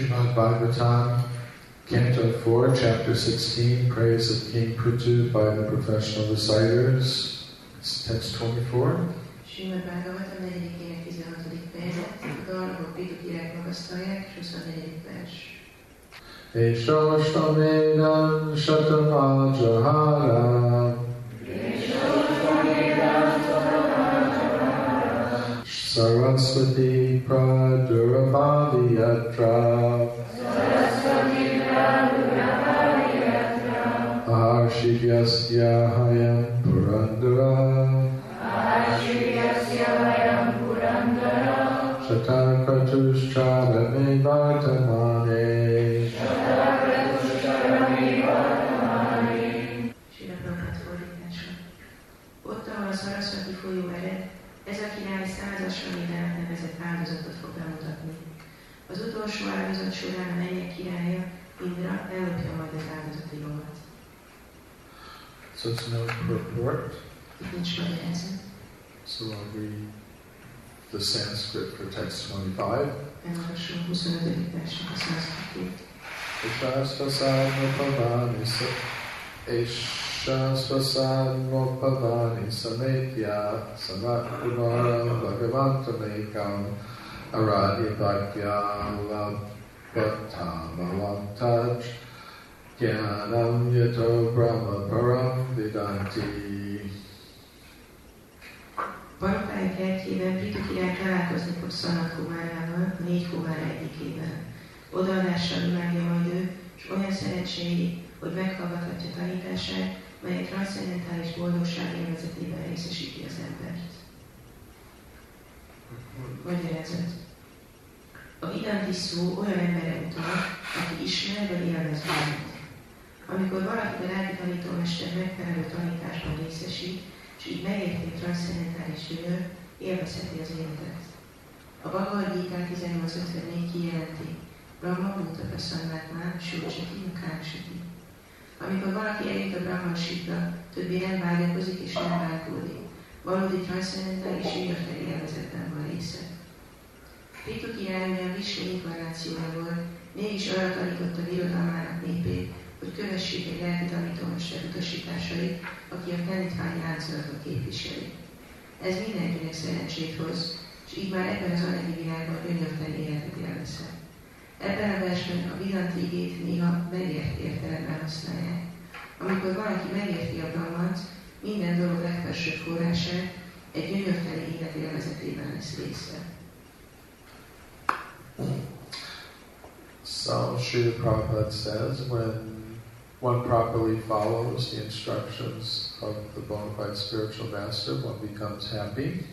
Srimad Bhagavatam, Canto 4, Chapter 16, Praise of King Prithu by the Professional Reciters. It's text 24. Srimad Bhagavatam 4. 16. fejezet, a dallamok Prithu magasztalják, és 24. vers. Eshostamidan Shatamajahara Saraswati Pradurabhadi Yatra Ahashiyasya Hayam Purandara. Shatakatushcharame Vartamane Sila Prabhupát fordítása. Ott, ahol a Sarasvati folyó ered, ez a király százas ramidának nevezett áldozatot fog bemutatni. Az utolsó áldozat során a mennyek királya, Indra, ellopja majd az áldozati lovat. So it's no purport. Nincs magyarázat. So I'll read the Sanskrit for text 25. Elolvasom a 25. Ishasvasadmopavani sametya samatkumara bhagavantamekam aradya bhaktya labhatamavantaj jnanam yato brahma param vidanti Barapály kertjében Prithu király találkozni fog Szanat Kumárával, négy Kumár egyikével. Odaadással imádja majd ő, és olyan szerencséi, hogy meghallgathatja tanítását, mely transzcendentális boldogság élvezetében részesíti az embert. Magyarázat. A vidanti szó olyan emberre utal, aki ismer vagy élvez valamit. Amikor valakit a lelki tanítómester megfelelő tanításban részesít, és így megérti a transzcendentális gyönyör, élvezheti az életet. A Bhagavad Gita 1854 kijelenti, Brahma Bhuta Prasannátmán, Sőcseti, Kárseti. Amikor valaki eljut a Brahmansitra, többé nem vágyakozik és nem váltódik. Valódi transzcendentális jövőteli élvezetben van része. Prithu király ugyan Vishnu inkarnációja volt, mégis arra tanította birodalmának népét, hogy kövessék egy lelki tanítómester utasításait, aki a tanítványi láncolatot képviseli. Ez mindenkinek szerencsét hoz, és így már ebben az anyagi világban gyönyörteli életet élvezhet. Ebben a versben a vidanti igét néha megért értelemben használják. Amikor valaki megérti a Brahmant, minden dolog legfelsőbb forrását, egy gyönyörteli élet élvezetében lesz része. So Srila Prabhupada says when one properly follows the instructions of the bona fide spiritual master, one becomes happy.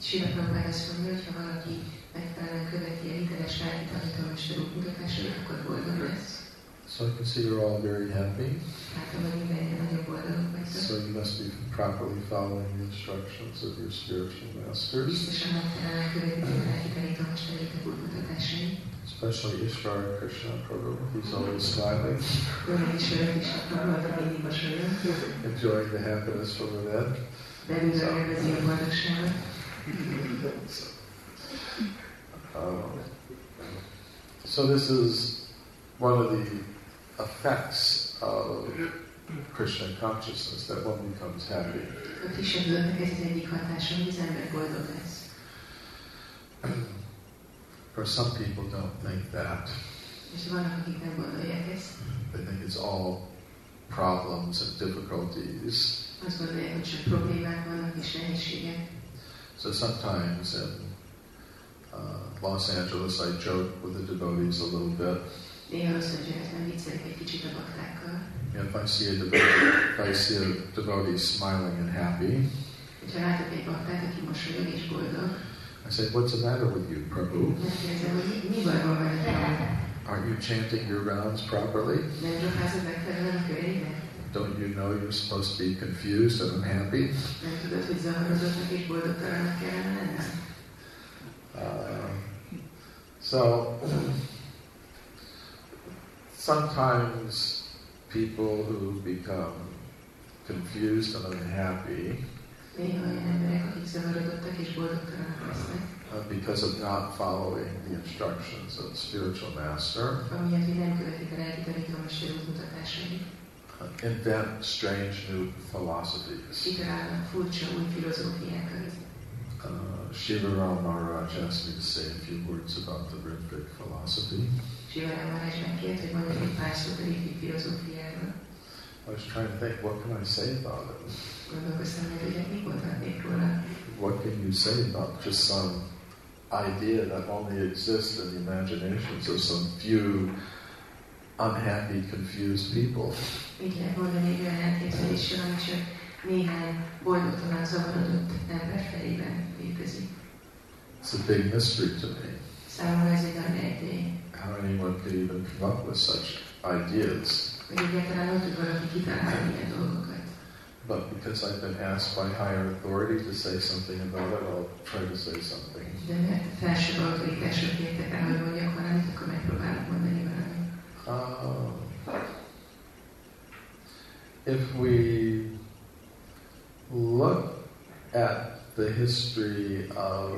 Sila Prabhupád azt mondja, hogy ha valaki megfelelően követi a hiteles lelki tanítómester útmutatásait, akkor boldog lesz. So I can see you're all very happy. Látom, hogy mindenki nagyon boldogok vagytok. So you must be properly following the instructions of your spiritual masters, Biztosan megfelelően követik a lelki tanítómesterétek útmutatásait. especially Ishvara Krishna Prabhu. He's always smiling, Különben is örök is akarva mindig mosolyog. enjoying the happiness from within. Belülről élvezi a boldogságot. Um, so this is one of the effects of Krishna consciousness that one becomes happy. A kisebbülnek ez az egyik hatása, hogy az ember boldog lesz. Some people don't think that. És vannak, akik nem gondolják. They think it's all problems and difficulties. Azt gondolják, hogy csak problémák vannak és. So sometimes in uh, Uh, Los Angeles, I joke with the devotees a little bit. Néha Los Angelesben viccelek egy kicsit a baktákkal. And if I see a devotee, if I see a devotee smiling and happy, Hogyha látok egy baktát, aki mosolyog és boldog, I say, "What's the matter with you, Prabhu? megkérdezem, hogy mi, mi baj van veled? Aren't you chanting your rounds properly? Nem zsokázod megfelelően a körébe? Don't you know you're supposed to be confused and unhappy?" Uh, so sometimes people who become confused and unhappy Néha olyan emberek, akik zavarodottak és boldogtalanak lesznek, uh, because of not following the instructions of the spiritual master, amiatt, hogy nem követik a lelki tanítómester útmutatásait. uh, invent strange new philosophies. Kitalálnak furcsa új filozófiákat. Uh, Sivarama Maharaj asked me to say a few words about the Ritvik philosophy. Sivarám Marázs megkért, hogy mondjak egy pár szót a Ritvi filozófiáról. I was trying to think, what can I say about it? Gondolkoztam, hogy ugye mit mondhatnék róla. What can you say about just some idea that only exists in the imaginations of some few unhappy, confused people? Mit lehet mondani egy olyan elképzelésről, csak néhány boldogtalan zavarodott ember fejében létezik. It's a big mystery to me. Számomra ez egy nagy rejtély, How anyone could even come up with such ideas. hogy egyáltalán ott tud valaki kitalálni ilyen dolgokat. But because I've been asked by higher authority to say something about it, I'll try to say something. De mert felsőbb autoritások kértek rá, hogy mondjak valamit, akkor megpróbálok mondani valamit. Uh, if we look at the history of,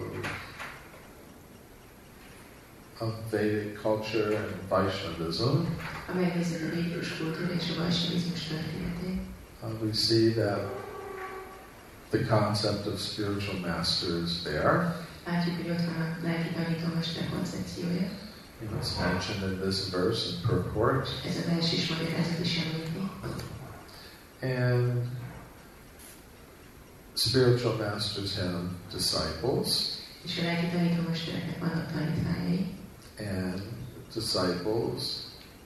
of Vedic culture and Vaishnavism, Ha megnézzük a védikus kultúra és a vajsnavizmus történetét, uh, we see that the concept of spiritual master is there. látjuk, hogy ott van a lelki tanítómester koncepciója. You know, It's mentioned in this verse in purport. Ez a vers is magyarázat is említi. And spiritual masters have disciples, És a lelki tanítómesternek vannak tanítványai, and disciples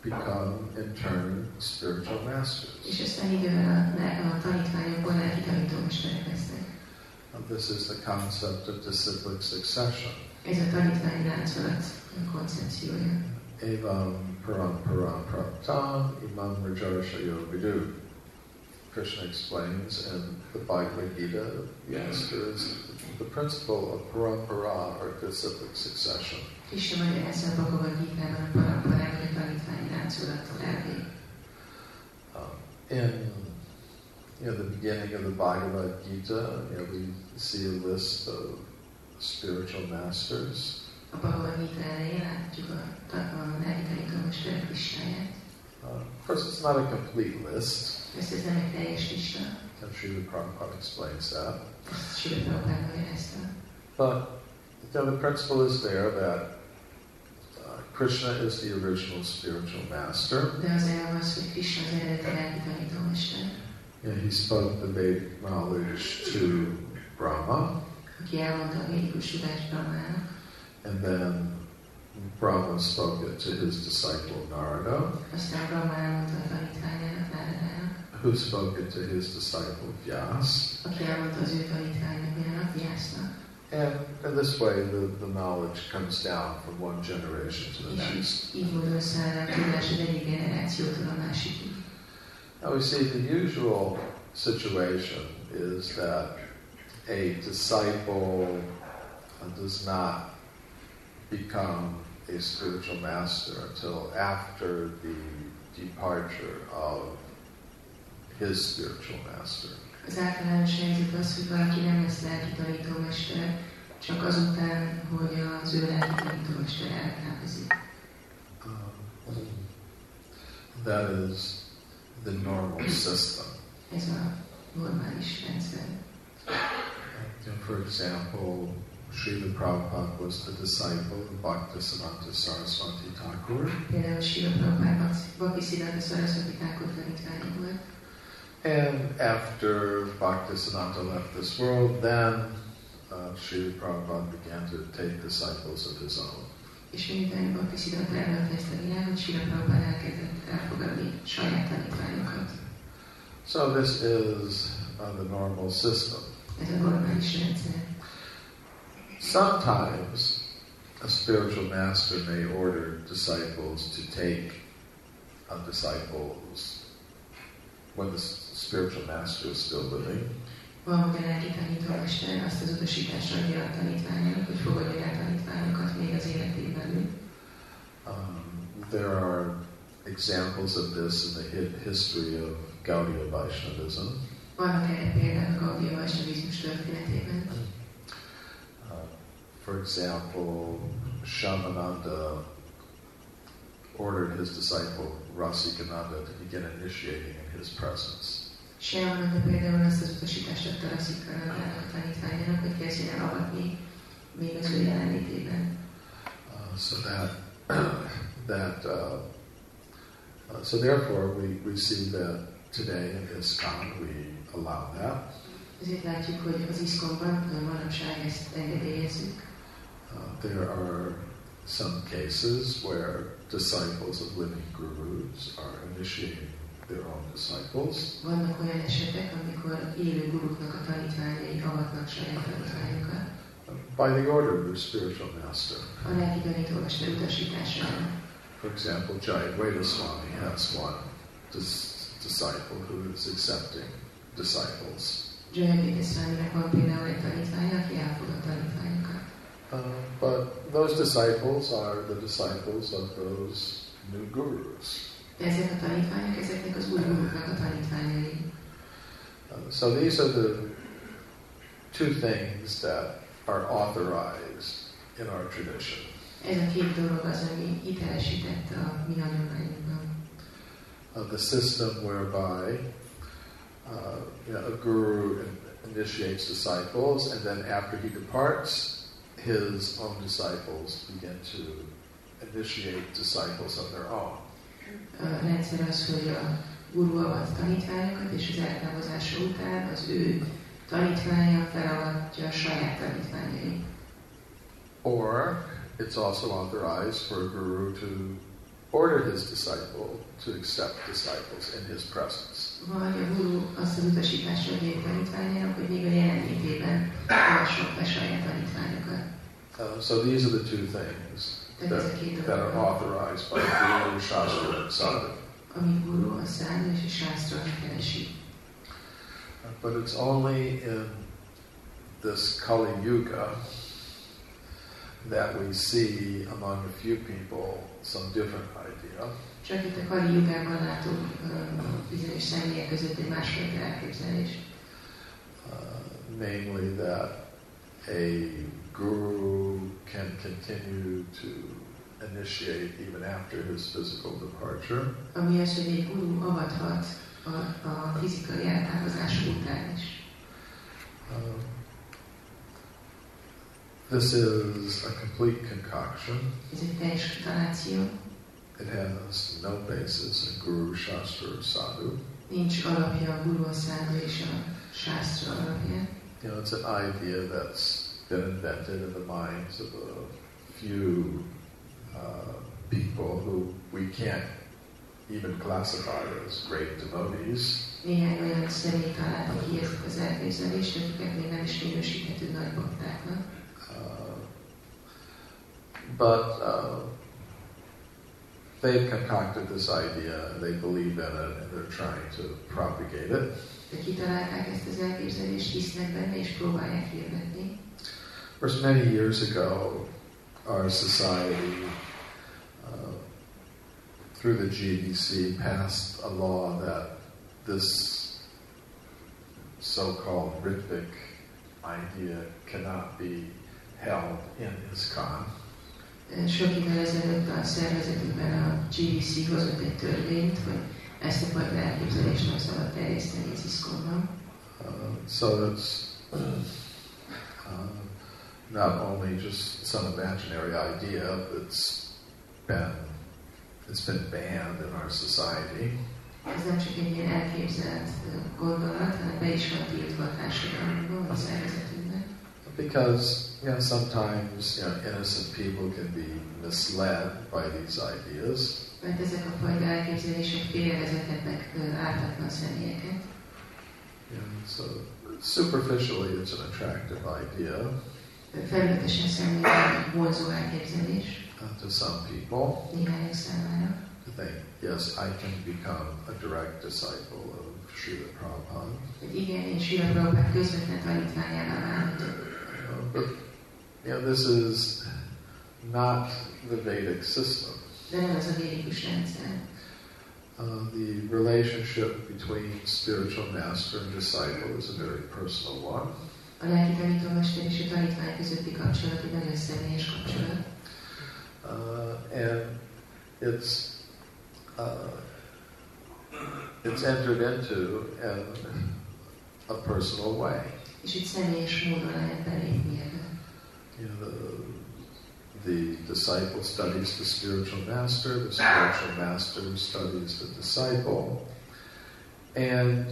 become in turn spiritual masters. és aztán idővel a, a tanítványokból lelki tanítómesterek lesznek. And this is the concept of disciplic succession. Ez a tanítvány láncolat koncepciója. Evam param param praptam imam rajarshayo vidu. Krishna explains in the Bhagavad Gita, the there is the principle of parampara or disciplic succession. Krishna magyarázza a Bhagavad Gita-ban a paramparán, hogy a tanítvány láncolattól elvég. Um, in you know the beginning of the Bhagavad Gita, you know, we see a list of spiritual masters, A Bhagavad Gita elején látjuk a, a lelki tanítómesterek listáját. Uh, of course, it's not a complete list, Nem egy teljes lista, and Srila Prabhupada explains that. ezt Sila Prabhupád magyarázta. But you know, the principle is there that uh, Krishna is the original spiritual master. De az elv az, hogy Krishna az eredeti lelki tanítómester, You know, he spoke the Vedic knowledge to Brahma, aki elmondta a védikus tudást Brahmának, and then Brahma spoke it to his disciple Narada, aztán Brahma elmondta a tanítványának, Náradának, who spoke it to his disciple Vyas. aki elmondta az ő tanítványnak, Vyásznak. And in this way, the, the knowledge comes down from one generation to the next. így, így módon összeáll a tudás az egyik generációtól a másikig. Now we see the usual situation is that a disciple does not become a spiritual master until after the departure of his spiritual master. Az általános helyzet az, hogy valaki nem lesz lelki tanítómester, csak azután, hogy az ő lelki tanítómester eltávozik. Um, that is the normal system. Ez a normális rendszer. You know, for example, Srila Prabhupada was the disciple of Bhaktisiddhanta Saraswati Thakur. Például Sila Prabhupád Bhakti Siddhanta Saraswati Thakur tanítványa volt, And after Bhaktisiddhanta left this world, then uh, Srila Prabhupada began to take disciples of his own. és miután Bhakti Siddhanta elhagyta ezt a világot, Sila Prabhupád elkezdett elfogadni saját tanítványokat. So this is uh, the normal system. Ez a normális rendszer. Sometimes a spiritual master may order disciples to take uh, disciples when the spiritual master is still living. Valahogy lelki tanítómester azt az utasítást adja a tanítványának, hogy fogadja el tanítványokat még az életében. Um, there are examples of this in the history of Gaudiya Vaishnavism. Vannak erre példák Gaudiya Vaisnavizmus történetében. Uh, for example, Syamananda ordered his disciple Rasikananda to begin initiating in his presence. Syamananda például az utasítást adta Rasikanandának a tanítványának, hogy kezdjen el avatni még az ő jelenlétében. Uh, so that that uh, uh, so therefore we, we see that today in ISKCON we allow that. Ezért látjuk, hogy az iszkonban manapság ezt engedélyezzük. Uh, there are some cases where disciples of living gurus are initiating their own disciples. Vannak olyan esetek, amikor élő guruknak a tanítványai avatnak saját tanítványokat. By the order of their spiritual master. A lelki tanítómester utasítására. For example, Jayadvaita Swami has one dis- disciple who is accepting disciples. Jayadvaita Swaminek van például egy tanítványa, aki elfogad tanítványokat. Uh, but those disciples are the disciples of those new gurus. De ezek a tanítványok, ezeknek az új guruknak a tanítványai. So these are the two things that are authorized in our tradition. Ez a két dolog az, ami hitelesített a mi hagyományunkban. Uh, the system whereby uh, you know, a guru initiates disciples, and then after he departs, his own disciples begin to initiate disciples of their own. Rendszer az, hogy a guru avat tanítványokat, és az eltávozása után az ő tanítványa felavatja a saját. Or it's also authorized for a guru to order his disciple to accept disciples in his presence. Vagy a guru azt az utasítást adja a tanítványának, hogy még a jelenlétében saját tanítványokat. Uh, so these are the two things Tehát ez a that, that are authorized by Guru, Shastra, Sadhu. guru a száll és a sásztra keresi. But it's only in this Kali Yuga that we see among a few people some different idea. Csak itt a Kali látunk bizonyos személyek között egy másfajta. Uh, namely that a guru can continue to initiate even after his physical departure. Ami guru avathat a, a fizikai eltávozás után is. Um, this is a complete concoction. Ez egy teljes kitaláció, It has no basis in Guru, Shastra, or Sadhu. nincs alapja a guru a szálló és a sásztra alapján. You know, it's an idea that's been invented in the minds of a few uh, people who we can't even classify as great devotees. Néhány olyan személy találta ki ezt az elképzelést, akiket még nem is minősíthető nagy baktáknak. Uh, but uh, they've concocted this idea they believe in it and they're trying to propagate it. De kitalálták ezt az elképzelést, hisznek benne és próbálják hirdetni. Of course, many years ago, our society, uh, through the GBC, passed a law that this so-called Ritvik idea cannot be held in ISKCON. Sok évvel ezelőtt a szervezetükben a GBC hozott egy törvényt, hogy ezt a fajta elképzelést nem szabad terjeszteni az iszkonban. Uh, so it's uh, not only just some imaginary idea, it's been it's been banned in our society. Ez nem csak egy ilyen elképzelt ö, gondolat, hanem be is van tiltva a társadalmunkban, a szervezetünkben. Because you know sometimes you know innocent people can be misled by these ideas, Mert ezek a fajta elképzelések félrevezethetnek ö, ártatlan személyeket. you know, so superficially it's an attractive idea Felületesen szemlélve vonzó elképzelés uh, to some people néhányok számára. to think, yes, I can become a direct disciple of Srila Prabhupada. Hogy igen, én Sila Prabhupád közvetlen tanítványává válhatok. But you know, this is not the Vedic system. De nem ez a védikus rendszer. Uh, the relationship between spiritual master and disciple is a very personal one. A lelki tanítómester és a tanítvány közötti kapcsolat egy nagyon személyes kapcsolat. Uh, and it's uh, it's entered into in a personal way. És itt személyes módon lehet belépni ebbe. You know, the, the disciple studies the spiritual master, the spiritual master studies the disciple, and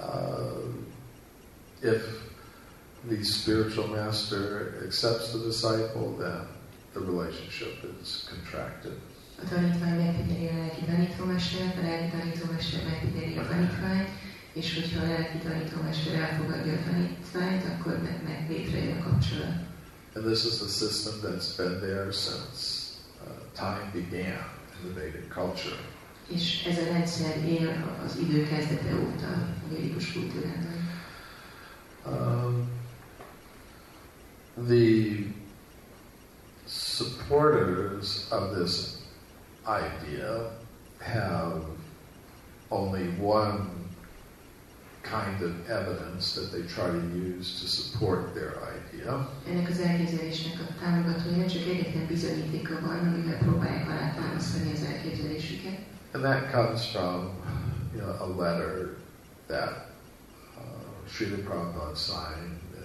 uh, if the spiritual master accepts the disciple, then the relationship is contracted. A tanítvány megfigyeli a lelki tanítómestert, a lelki tanítómester megfigyeli a tanítványt, és hogyha a lelki tanítómester elfogadja a tanítványt, akkor meg, meg létrejön a kapcsolat. And this is the system that's been there since uh, time began in the Vedic culture. És ez a rendszer él az idő kezdete óta a védikus kultúrában. Um, the supporters of this idea have only one kind of evidence that they try to use to support their idea. Ennek az elképzelésnek a támogatója csak egyetlen bizonyítéka van, amivel próbálják alátámasztani az elképzelésüket. And that comes from you know, a letter that Srila Prabhupada signed in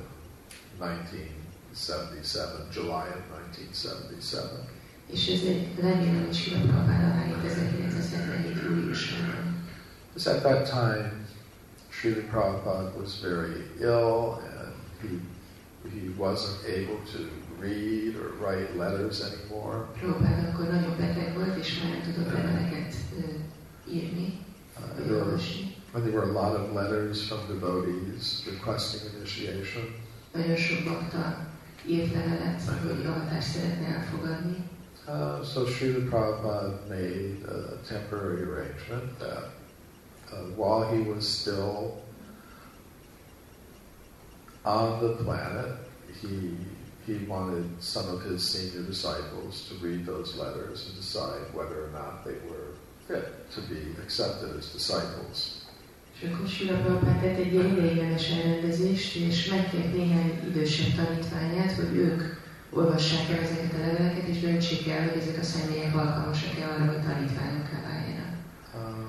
1977, July of 1977. És ez egy levél, amit Sila Prabhupada aláírt 1977. júliusában. At that time, Srila Prabhupada was very ill and he, he wasn't able to read or write letters anymore. Prabhupada akkor nagyon beteg volt, és már nem tudott leveleket írni, Uh, vagy there, were, and there were a lot of letters from devotees requesting initiation. Nagyon sok bakta írt levelet, hogy avatást szeretne elfogadni. Uh, so Srila Prabhupada made a temporary arrangement that uh, while he was still on the planet, he, he wanted some of his senior disciples to read those letters and decide whether or not they were fit to be accepted as disciples. Prabhupada tett egy elrendezést, és megkért néhány idősebb tanítványát, hogy ők olvassák el ezeket a leveleket, és döntsék el, hogy ezek a személyek alkalmasak-e arra, hogy tanítványokká váljanak. Um,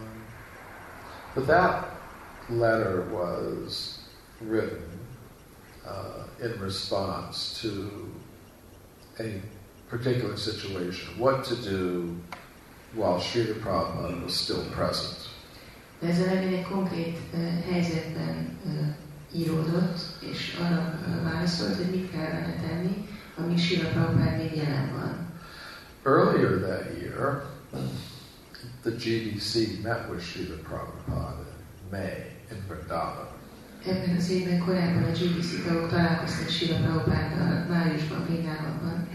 but that letter was written uh, in response to a particular situation, what to do while Srila Prabhupada was still present. De ez a levél egy konkrét helyzetben íródott, és arra válaszolt, hogy mit kellene tenni, amíg Sila Prabhupada még jelen van. Earlier that year, the GBC met with Srila Prabhupada in May in Vrindavan. Ebben az évben korábban a GBC tagok találkoztak Sila Prabhupada májusban, Vrindávonban,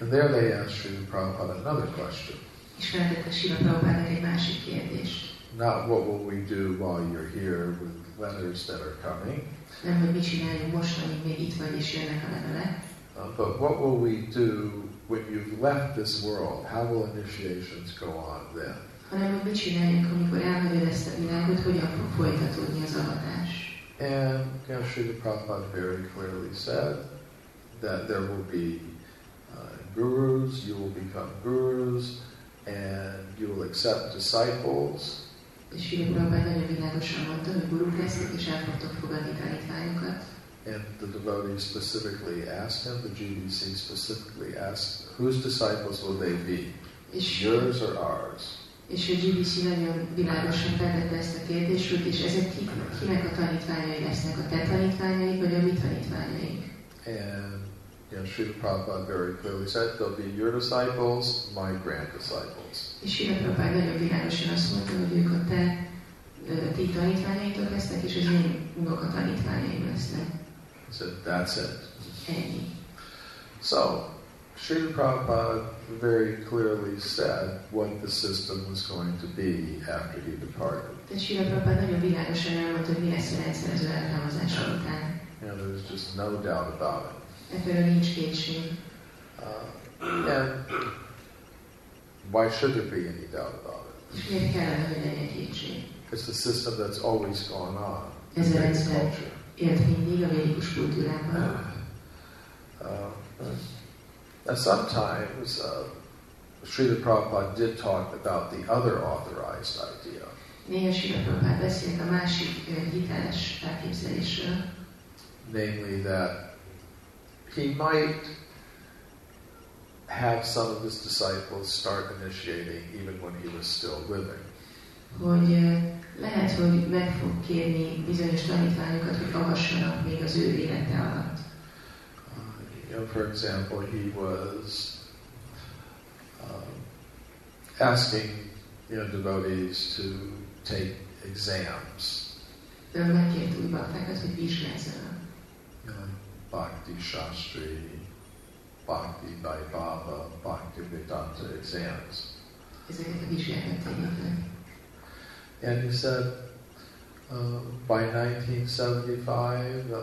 And there they asked Srila Prabhupada another question. és feltette Sila Prabhupada egy másik kérdést. Not what will we do while you're here with letters that are coming, Nem, hogy mit csináljunk most, amíg még itt vagy, és jönnek a levelek, uh, but what will we do when you've left this world? How will initiations go on then? hanem hogy mit csináljunk, amikor elhagyod ezt a világot, hogyan fog folytatódni az avatás. And you know, Srila Prabhupada very clearly said that there will be uh, gurus, you will become gurus, and you will accept disciples, És Sila Prabhupada nagyon világosan mondta, hogy guruk lesznek, és el fogtok fogadni tanítványokat. And the devotees specifically asked him, the GBC specifically asked, whose disciples will they be? És, Yours or ours? és a GBC nagyon világosan feltette ezt a kérdést, hogy és ezek ki, kinek a tanítványai lesznek, a te tanítványaid, vagy a mi tanítványaink. And you know, Srila Prabhupada very clearly said, they'll be your disciples, my grand disciples. És Sila Prabhupada nagyon világosan azt mondta, hogy ők a te ti tanítványaitok lesznek, és az én unoka tanítványaim lesznek. Said, that's it. Ennyi. So, Srila Prabhupada very clearly said what the system was going to be after he departed. Tehát Sila Prabhupada nagyon világosan elmondta, hogy mi lesz a rendszer az eltávozása után. Know, there's just no doubt about it. Ebből nincs kétség. Uh, and why should there be any doubt about it? És miért kellene, hogy legyen kétség? It's the system that's always gone on in Is it Vedic instant? culture. élt mindig a védikus kultúrában. Uh, and sometimes uh, Srila Prabhupada did talk about the other authorized idea. Néha Srila Prabhupada beszélt a másik hiteles elképzelésről. Namely that he might have some of his disciples start initiating even when he was still living. Hogy lehet, hogy meg fog kérni bizonyos tanítványokat, hogy avassanak még az ő élete alatt. Uh, you know, for example, he was um, asking you know, devotees to take exams. De megkért új baktákat, hogy vizsgázzanak. You know, Bhakti Shastri, Bhakti Vaibhava, Bhakti Vedanta exams. Ezeket a vizsgákat tegyék. And he said, uh, by 1975, uh,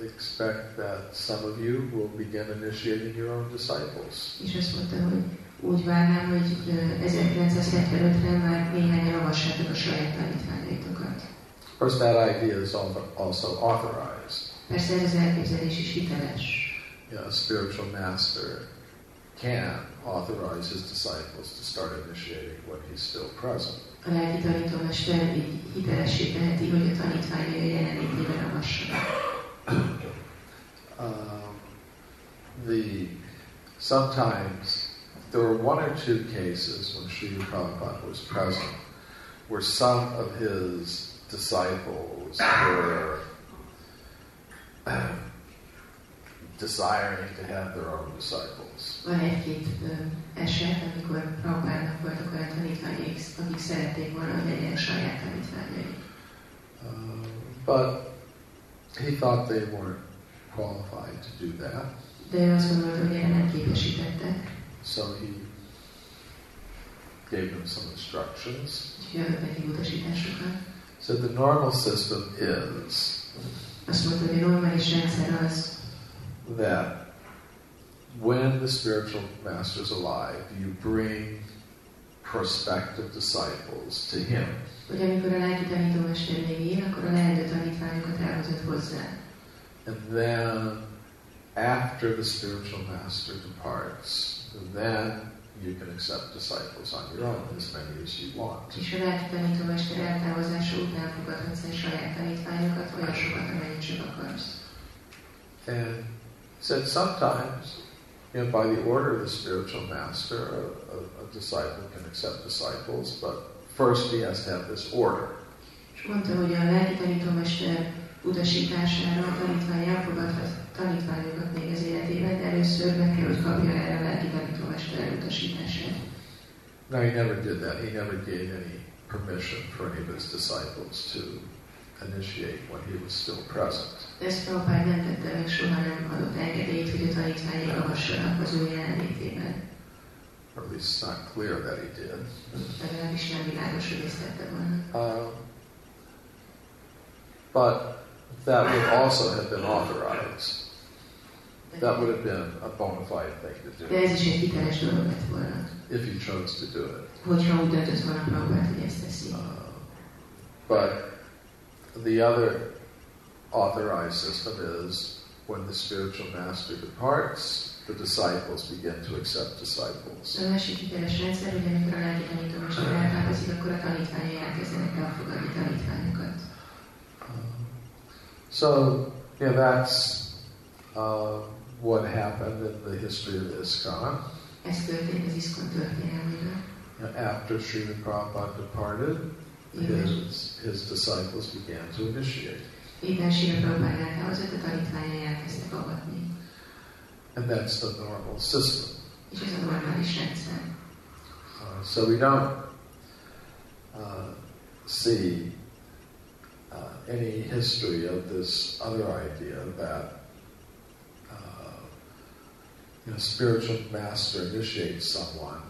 I expect that some of you will begin initiating your own disciples. És azt mondta, hogy úgy várnám, hogy 1975-re már néhányan olvassátok a saját tanítványaitokat. Of course, that idea is also authorized. Persze ez az elképzelés is hiteles. You know, a spiritual master can authorize his disciples to start initiating when he's still present. A lelki tanítómester így hitelessé teheti, hogy a tanítványai jelenlétében avassanak. um, the sometimes there were one or two cases when Sri Prabhupada was present where some of his disciples were desiring to have their own disciples. Van egy-két eset, amikor Prabhupádnak voltak olyan tanítványai, akik szerették volna, hogy legyen saját tanítványai. Uh, but he thought they weren't qualified to do that. De azt gondolta, hogy erre nem képesítettek. So he gave them some instructions. Úgyhogy neki utasításokat. So the normal system is Azt mondta, hogy a normális rendszer az, that when the spiritual master is alive, you bring prospective disciples to him. hogy amikor a lelki tanítómester még él, akkor a leendő tanítványokat elhozod hozzá. And then, after the spiritual master departs, then you can accept disciples on your own, as many as you want. És a lelki tanítómester eltávozása után fogadhatsz el saját tanítványokat, olyan sokat, amennyit csak akarsz. And said sometimes, you know, by the order of the spiritual master, a, a, a disciple can accept disciples, but first he has to have this order. És mondta, hogy a lelki tanítómester utasítására a tanítvány elfogadhat tanítványokat még az életében, de először meg kell, hogy kapja erre a lelki tanítómester utasítását. No, he never did that. He never gave any permission for any of his disciples to initiate when he was still present. Ezt Prabhupád nem tette meg, soha nem adott engedélyt, hogy a tanítványai avassanak az ő jelenlétében. Or at least it's not clear that he did. Legalábbis nem világos, hogy ezt tette volna. Um, but that would also have been authorized. That would have been a bona fide thing to De do ez is egy hiteles dolog lett volna, if he chose to do it. hogyha úgy döntött volna Prabhupád, hogy ezt teszi. Uh, but the other authorized system is when the spiritual master departs, the disciples begin to accept disciples. A másik hiteles rendszer, hogy amikor a lelki tanítómester eltávozik, akkor a tanítványai elkezdenek elfogadni tanítványokat. Um, so, yeah, that's uh, what happened in the history of ISKCON. Ez történt az iszkon történelmében. After Srila Prabhupada departed, his, his disciples began to initiate. Miután Sila Prabhupád eltávozott, a tanítványai elkezdtek avatni. And that's the normal system. És ez a normális rendszer. Uh, so we don't uh, see uh, any history of this other idea that uh, you know, spiritual master initiates someone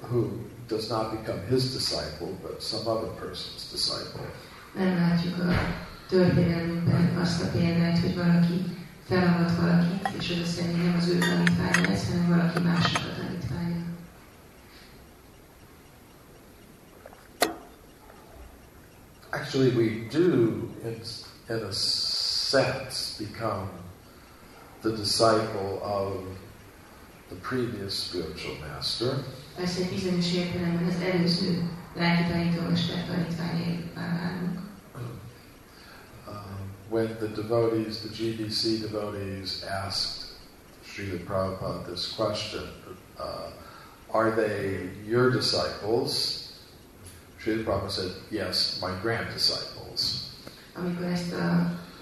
who does not become his disciple, but some other person's disciple. Nem látjuk a történelmünkben azt a példát, hogy valaki felavat valakit, és az azt jelenti, nem az ő tanítványa lesz, hanem valaki másnak a tanítványa. Actually, we do, in, in a sense, become the disciple of the previous spiritual master. Persze egy bizonyos értelemben az előző lelki tanítómester tanítványaibbá válunk. Um, when the devotees, the GBC devotees, asked Srila Prabhupada this question, uh, are they your disciples? Srila Prabhupada said, yes, my grand disciples. Amikor ezt a,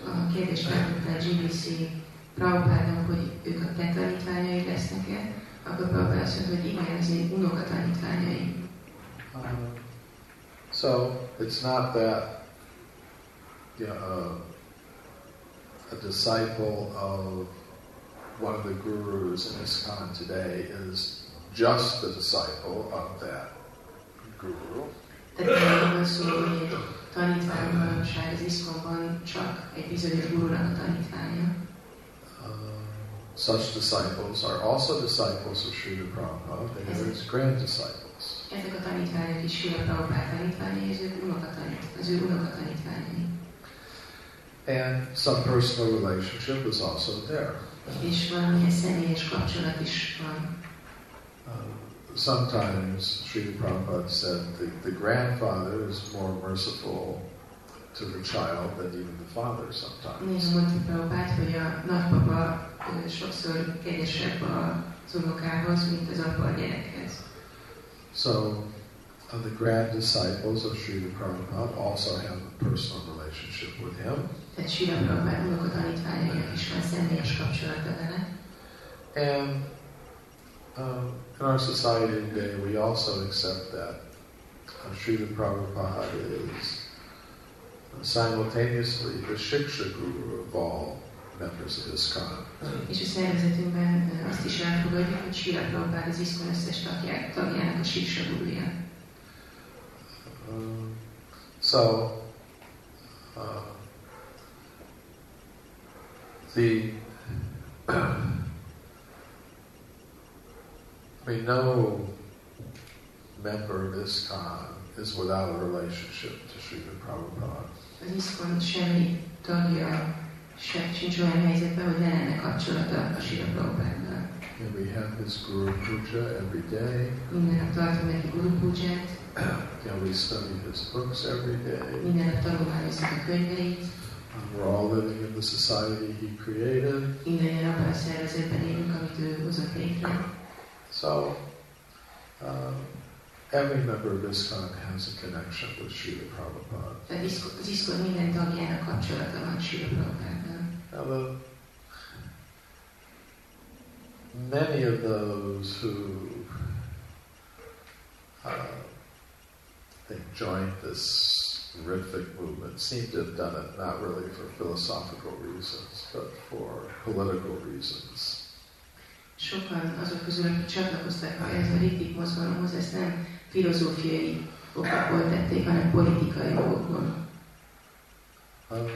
a kérdést feltette a GBC Prabhupádnak, hogy ők a te tanítványai lesznek-e, akkor Prabhupád azt mondta, hogy igen, ez én unoka tanítványai. Um, so it's not that you know, a, a disciple of one of the gurus in ISKCON today is just the disciple of that guru. Tehát tanítvány manapság az iszkonban csak egy bizonyos gurunak a tanítványa. Um, such disciples are also disciples of Srila Prabhupada. They are his grand disciples. And some personal relationship is also there. Um, sometimes Srila Prabhupada said the, the grandfather is more merciful to the child than even the father sometimes. Néha mondta Prabhupád, hogy a nagypapa sokszor kegyesebb az unokához, mint az apa a gyerekhez. So uh, the grand disciples of Srila Prabhupada also have a personal relationship with him. Tehát Sila Prabhupád unoka is van személyes kapcsolata vele. And um, in our society today, we also accept that uh, Srila Prabhupada is simultaneously the Shiksha Guru of all members of ISKCON. És a szervezetünkben azt is elfogadjuk, hogy Sila Prabhupád az iszkon összes tagjának a Siksa gurúja. Um, so, uh, the I mean, no member of ISKCON is without a relationship to Srila Prabhupada. Az iszkon semmi tagja se, sincs olyan helyzetben, hogy ne lenne kapcsolata a Sila Prabhupáddal. And we have his Guru Puja every day. Minden nap tartunk neki Guru Puját, And we study his books every day. minden nap tanulmányozzuk a könyveit, And we're all living in the society he created. minden abban a szervezetben élünk, amit ő hozott létre. So, um, every member of this ISKCON has a connection with Srila Prabhupada. Az iszkon minden tagjának kapcsolata van Sila Prabhupáddal. Many of those who uh, think joined this Ritvik movement seem to have done it not really for philosophical reasons, but for political reasons. Sokan azok közül, akik csatlakoztak ehhez a Rittik mozgalomhoz, ezt nem filozófiai okokból tették, hanem politikai okokból. Um,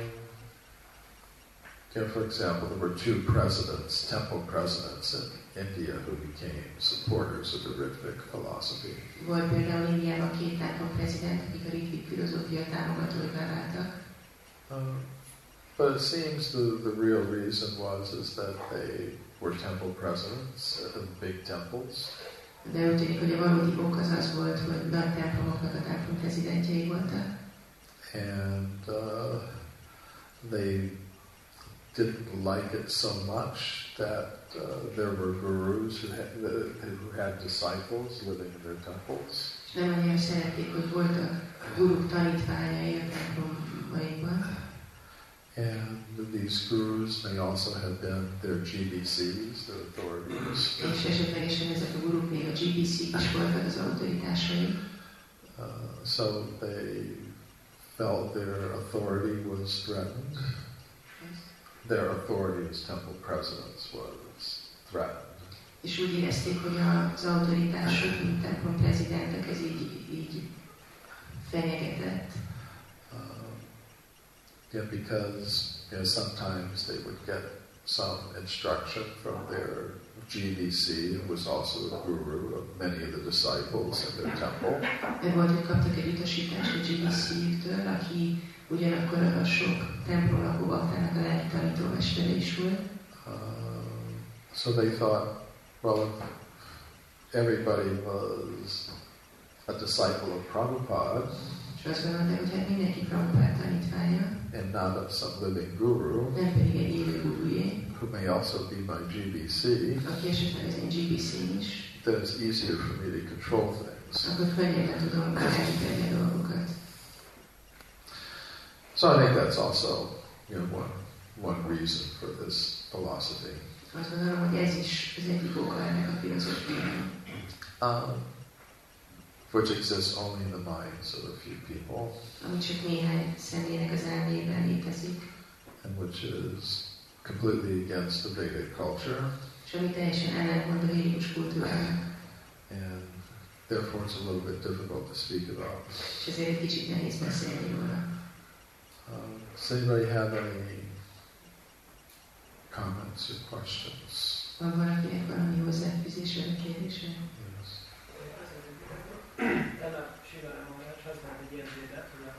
you know, for example, there were two presidents, temple presidents in India who became supporters of the Ritvik philosophy. Volt például Indiában két templom prezident, akik a Rittik filozófia támogatóivá váltak. Um, but it seems the, the real reason was is that they were temple presidents in big temples, De úgy tűnik, hogy a valódi ok az az volt, hogy nagy templomoknak a templom prezidentjei voltak. and uh, they didn't like it so much that uh, there were gurus who had, who had disciples living in their temples. Nem annyira szerették, hogy voltak guruk tanítványai a templomaikban. And these gurus may also have been their GBCs, their authorities. És esetlegesen ezek a guruk még a GBC is voltak az autoritásai. Uh, so they felt their authority was threatened. Their authority as temple presidents was threatened. És úgy érezték, hogy az autoritásuk, mint templom prezidentek, ez így, így fenyegetett. Yeah, because you know, sometimes they would get some instruction from their GBC, who was also a guru of many of the disciples in their temple. Volt, hogy kaptak egy utasítást a GBC-től, aki ugyanakkor a sok templom a lelki tanítómestere is volt. Um, so they thought, well, everybody was a disciple of Prabhupada, és azt gondolták, hogy hát mindenki Prabhupád tanítványa, and not of some living guru, nem pedig egy élő gurué, who may also be my GBC, aki esetleg az gbc is, then it's easier for me to control things. akkor könnyebben tudom elviselni a dolgokat. So I think that's also, you know, one one reason for this philosophy. Azt gondolom, hogy ez is az egyik oka ennek a filozófiának. Um, which exists only in the minds of a few people, ami csak néhány személynek az elmében létezik, and which is completely against the Vedic culture, és ami teljesen ellentmond a védikus kultúrának. and therefore it's a little bit difficult to speak about. És ezért egy kicsit nehéz beszélni róla. Um, does anybody have any comments or questions? Van valakinek valami hozzáfűzése kérdése? Sivalán Maharaj használt egy ilyen példát, hogy a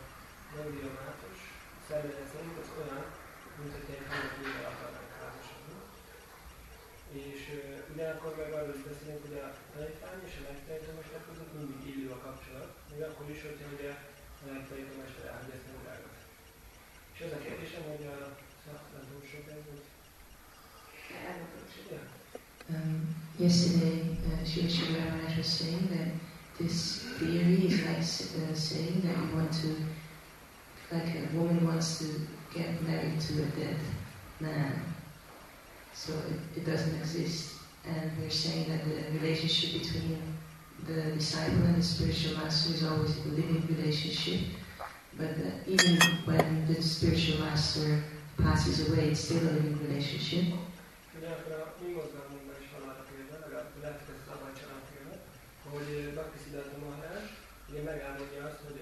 neuromátos szervezet szerint az olyan, mint hogy egy hangok akarnak házasodni. És ugyanakkor meg arról is beszélünk, hogy a tanítvány és a megtanítómester között mindig élő a kapcsolat, még akkor is, hogyha ugye a megtanítómester elvégezte a világot. És az a kérdésem, hogy a nem túl sok ez, hogy yesterday, uh, Shiva Shiva Maharaj was saying that this theory is like uh, saying that you want to, like a woman wants to get married to a dead man. So it, it doesn't exist. And we're saying that the relationship between the disciple and the spiritual master is always a living relationship. But uh, even when the spiritual master passes away, it's still a living relationship. Megálmodja azt, hogy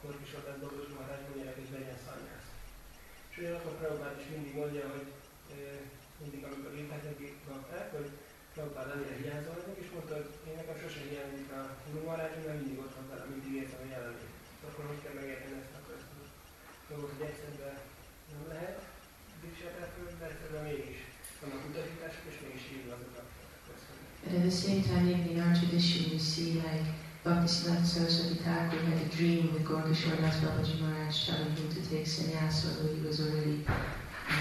Korkisodát Babos Maharaj mondja neki, hogy legyen szanyász. És ugyanakkor Prabhupád is mindig mondja, hogy mindig amikor írták neki bakták, hogy Prabhupád annyira hiányzol nekik, és mondta, hogy én nekem sose hiányzik a Guru Maharaj, mert mindig ott van velem, mindig érzem a jelenlét. Akkor hogy kell megérteni ezt a? Dolgot, hogy egyszerűen nem lehet dicsértető, de egyszerűen mégis vannak utasítások, és mégis írva azok a köztünk. And at the same time, in our tradition, we see like Bhaktisiddhanta Saraswati Thakur had a dream with Gorkishore Das Babaji Maharaj telling him to take sannyas, although he was already, uh,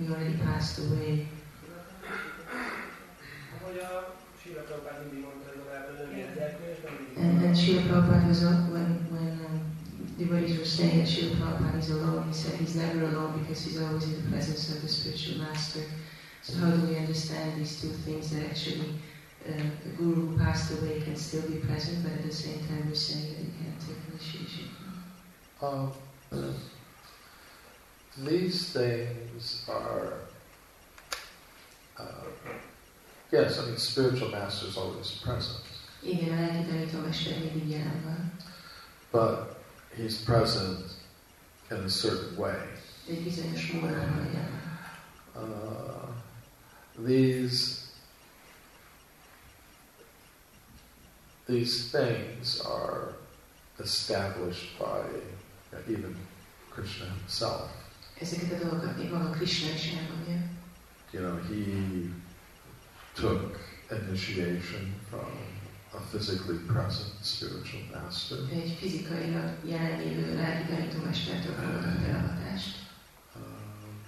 he already passed away. And, and Srila Prabhupada was, al- when, when um, devotees were saying that Srila Prabhupada is alone, he said he's never alone because he's always in the presence of the spiritual master. So how do we understand these two things that actually uh, the guru who passed away can still be present, but at the same time we're saying that he can't take initiation? Um, these things are, uh, yes, I mean, spiritual master is always present, Igen, a lelki tanítómester mindig jelen van, but he's present in a certain way. de egy bizonyos módon van jelen. Uh, these these things are established by even Krishna himself. Ezeket a dolgokat még maga Krishna is elmondja. You know, he took initiation from a physically present spiritual master. Egy fizikailag jelenlévő lelki tanítómestertől fogadott el. Um,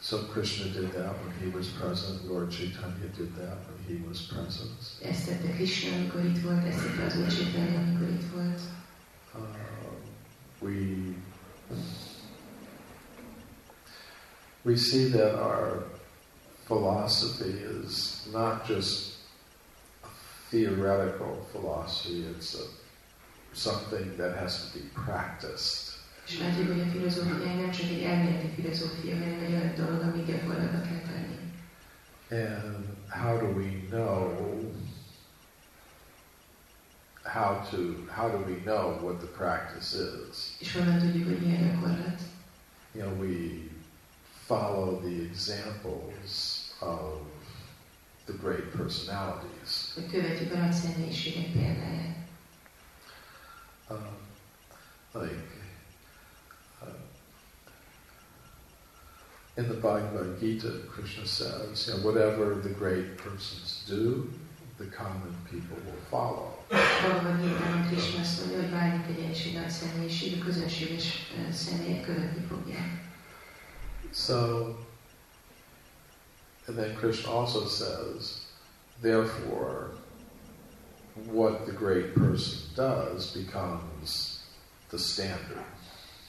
so Krishna did that when he was present. Lord Chaitanya did that he was present. Ezt tette Krishna, amikor itt volt, ezt tette az Úr Chaitanya, amikor itt volt. Um, we we see that our philosophy is not just a theoretical philosophy; it's a, something that has to be practiced. És látjuk, hogy a filozófia nem csak egy elméleti filozófia, hanem egy olyan dolog, amit gyakorlatba kell tenni. And how do we know how to how do we know what the practice is? És honnan tudjuk, hogy milyen gyakorlat? You know, we follow the examples of the great personalities. Követjük a nagy személyiségek példáját. Um, like in the Bhagavad Gita, Krishna says, you know, whatever the great persons do, the common people will follow. Krishna azt mondja, hogy bármi egy nagy személyiség, a közönséges személyek követni fogják. So, and then Krishna also says, therefore, what the great person does becomes the standard.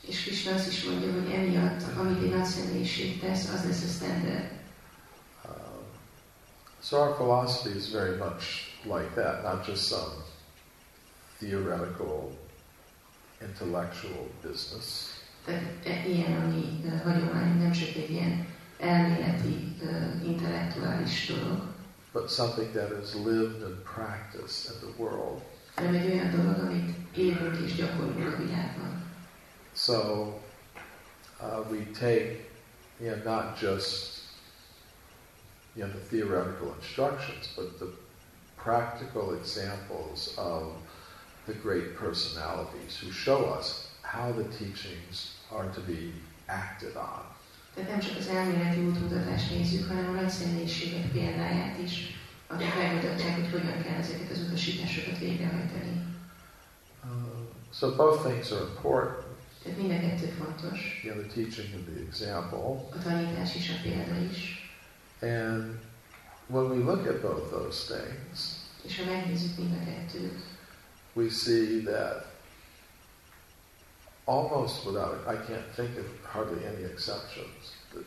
És Krishna azt is mondja, hogy emiatt, amit egy nagy személyiség tesz, az lesz a standard. Um, so our philosophy is very much like that, not just some theoretical, intellectual business. Tehát e- ilyen a mi ö, hagyományunk, nem csak egy ilyen elméleti, ö, intellektuális dolog, but something that is lived and practiced in the world. hanem egy olyan dolog, amit élünk és gyakorlunk a világban. So uh, we take, you know, not just you know the theoretical instructions, but the practical examples of the great personalities who show us how the teachings are to be acted on. Tehát nem csak az elméleti útmutatást nézzük, hanem a nagy személyiségek példáját is, akik megmutatják, hogy hogyan kell ezeket az utasításokat végrehajtani. Uh, so both things are important. Tehát mind a kettő fontos, You know, the teaching and the example. a tanítás is, a példa is. And when we look at both those things, És ha megnézzük mind a kettőt, we see that almost without, I can't think of hardly any exceptions, the,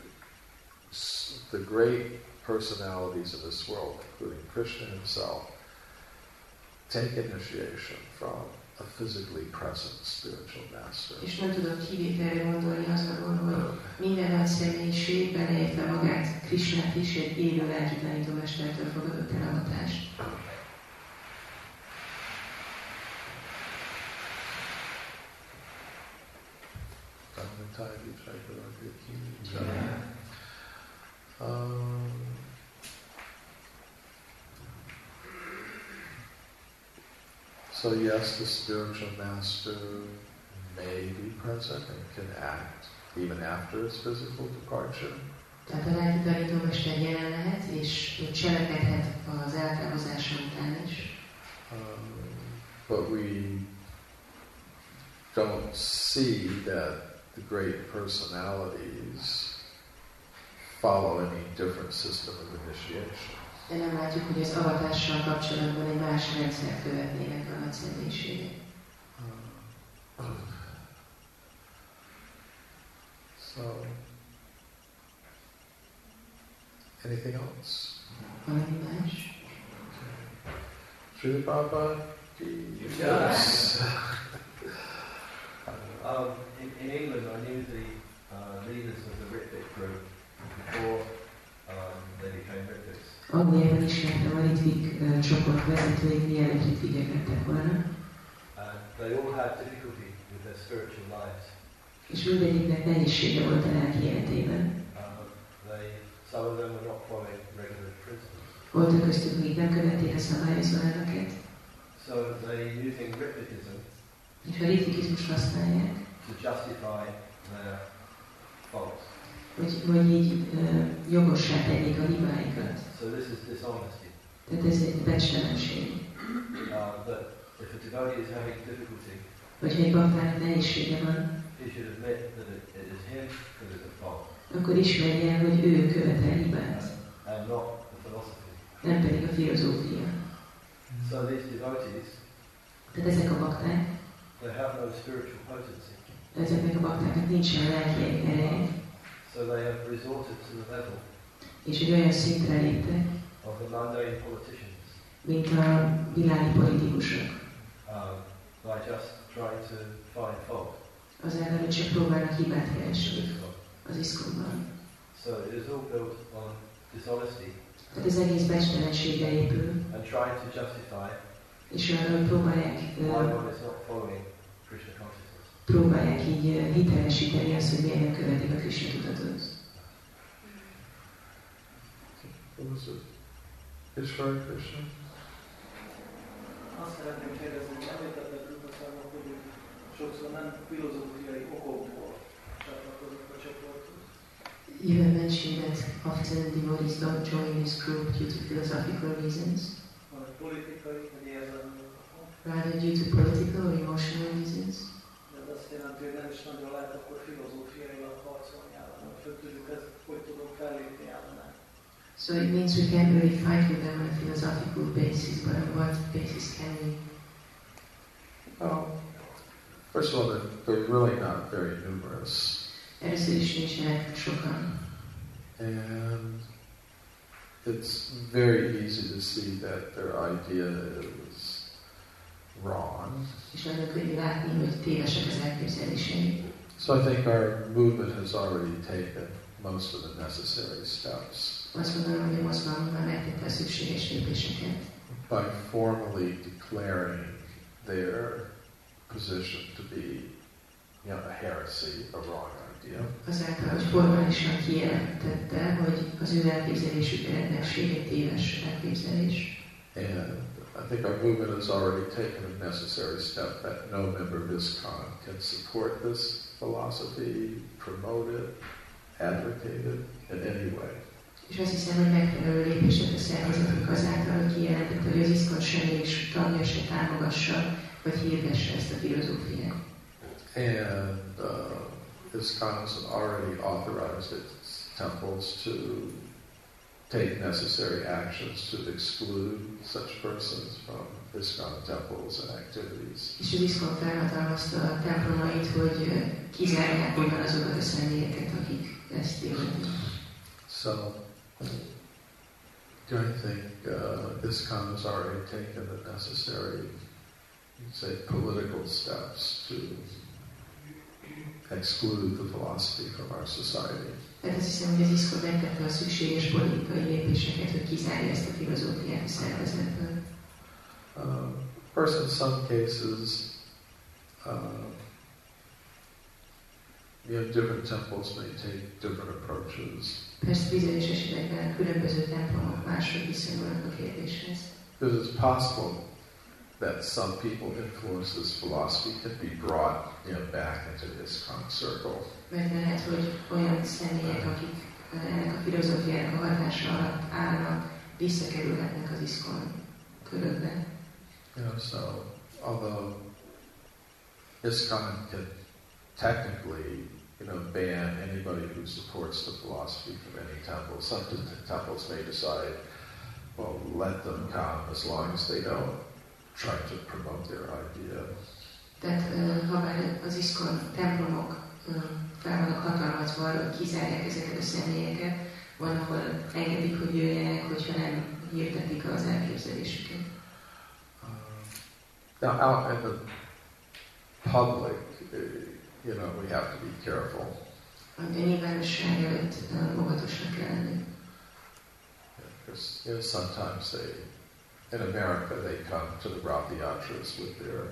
the great personalities of this world, including Krishna himself, take initiation from a physically present spiritual master. és nem tudok kivételre gondolni az alól, hogy minden nagy személyiség, beleértve magát, Krisnát is egy élő lelki tanítómestertől fogadott el ki jai. Um, so yes, the spiritual master may be present and can act even after his physical departure. Tehát a lelki tanítómester jelen lehet, és cselekedhet az eltávozása után is. Um, but we don't see that the great personalities follow any different system of initiation. De nem látjuk, hogy az avatással kapcsolatban egy más rendszer követnének a nagy személyiségek. So, anything else? Valami más? Srila Prabhupada? Yes. Um, in, in England, I knew the uh, leaders of the Ritvik group before um, they became Ritviks. Angliában ismertem a Litvik uh, csoport vezetőit, mielőtt Litvigek lettek volna, they all had difficulty with their spiritual lives. és mindegyiknek nehézsége volt a lelki életében. They, some of them were not following regular principles. Voltak köztük, akik nem követték a szabályozó elveket, So they using Ritvicism és a ritvikizmust használják, to justify their faults. Hogy, hogy így uh, jogossá tegyék a hibáikat. So this is dishonesty. Tehát ez egy becstelenség. Uh, that if a devotee is having difficulty, Hogyha egy baktának nehézsége van, he should admit that it, it is him who is at fault, akkor ismerje el, hogy ő követel hibát, and not the philosophy. nem pedig a filozófia. So these devotees, Tehát ezek a bakták, they have no spiritual potency. ezeknek a baktáknak nincsen lelki ereje, So they have resorted to the level és egy olyan szintre léptek, of the mundane politicians mint a világi politikusok. um, by just trying to find fault Azáltal, hogy csak próbálnak hibát keresni az iszkonban. So it is all built on dishonesty Tehát az egész becstelenségre épül, and trying to justify és arra, próbálják, why próbálják így ö, hitelesíteni azt, hogy nem követik a Krishna tudatot. Ishvara Krishna? Azt szeretném kérdezni, hogy említette Rupaszáma, hogy sokszor nem filozófiai okokból csatlakozik a csoporthoz. You have mentioned that often devotees don't join this group due to philosophical reasons, politikai, vagy érzelmi rather due to political or emotional reasons. De ez azt jelenti, hogy nem is nagyon lehet akkor filozófiailag harcolni ellene. Föl ezt, hogy tudunk fellépni ellene. So it means we can't really fight with them on a philosophical basis, but on what basis can we? Well, first of all, they're, they're really not very numerous. Először is nincsenek sokan, And it's very easy to see that their idea is wrong. és nagyon könnyű látni, hogy tévesek az. So I think our movement has already taken most of the necessary steps by formally declaring their position to be you know, a heresy, a wrong idea. Azáltal, hogy formálisan kijelentette, hogy az ő elképzelésük eredettség egy téves elképzelés. And I think our movement has already taken a necessary step that no member of ISKCON can support this philosophy, promote it, advocate it in any way. És azt hiszem, hogy megfelelő a szervezetünk azáltal, hogy hogy az iszkon tagja se támogassa, vagy hirdesse ezt a filozófiát. And uh, ISKCON has already authorized its temples to take necessary actions to exclude such persons from ISKCON temples and activities. És az iszkon felhatalmazta a templomait, hogy ö, kizárják onnan azokat a személyeket, akik ezt érintik. So, do I think uh, ISKCON has already taken the necessary, say, political steps to exclude the philosophy from our society. Tehát azt hiszem, hogy az iszkon megtette a szükséges politikai lépéseket, hogy kizárja ezt a filozófiát a szervezetből. Um, of course, in some cases, um, you know, different temples may take different approaches. Persze bizonyos esetekben különböző templomok máshogy viszonyulnak a kérdéshez. Because it's possible that some people influence this philosophy can be brought you know, back into uh-huh. the ISKCON circle. Mert lehet, hogy olyan személyek, akik ennek a filozófiának a hatása alatt állnak, visszakerülhetnek az iszkon körökbe. You know, so although ISKCON can technically, you know, ban anybody who supports the philosophy from any temple, some temples may decide, well, let them come as long as they don't try to promote their idea. Tehát ha bár az templomok ö, fel vannak hatalmazva arra, hogy kizárják ezeket a személyeket, van, ahol engedik, hogy jöjjenek, hogyha nem hirdetik az elképzelésüket. Um, now, out in the public, uh, you know, we have to be careful. A nyilvánosság előtt óvatosnak kell lenni. Because you know, sometimes they, in America, they come to the Ratha Yatras with their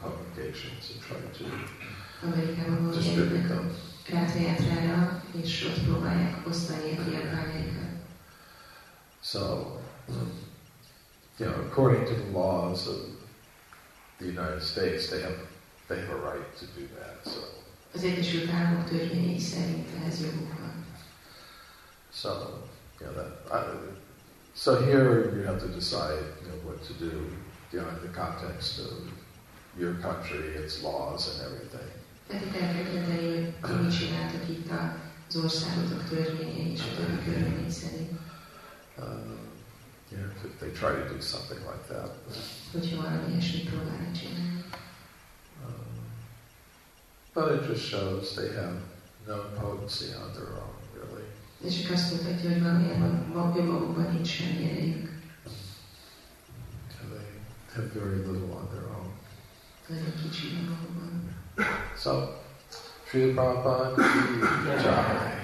publications and try to distribute them. rátrajátrára, és ott próbálják osztani a kiadványaikat. So, you know, according to the laws of the United States, they have they have a right to do that. So, Az Egyesült Államok törvényei szerint ehhez joguk van. so know that. I, so here you have to decide you know, what to do, you know, in the context of your country, its laws and everything. Tehát itt el kell dönteni, hogy mit csináltak itt az országotok törvényei és a többi körülmény szerint. You know, if they try to do something like that. Hogyha valami ilyesmit próbálnak csinálni. Um, but it just shows they have no potency on their own, really. De csak azt mutatja, hogy valójában ma- önmagukban nincs semmi erejük. They have very little on their own. Nagyon kicsi önmagukban. So, Srila Prabhupada, ki jai.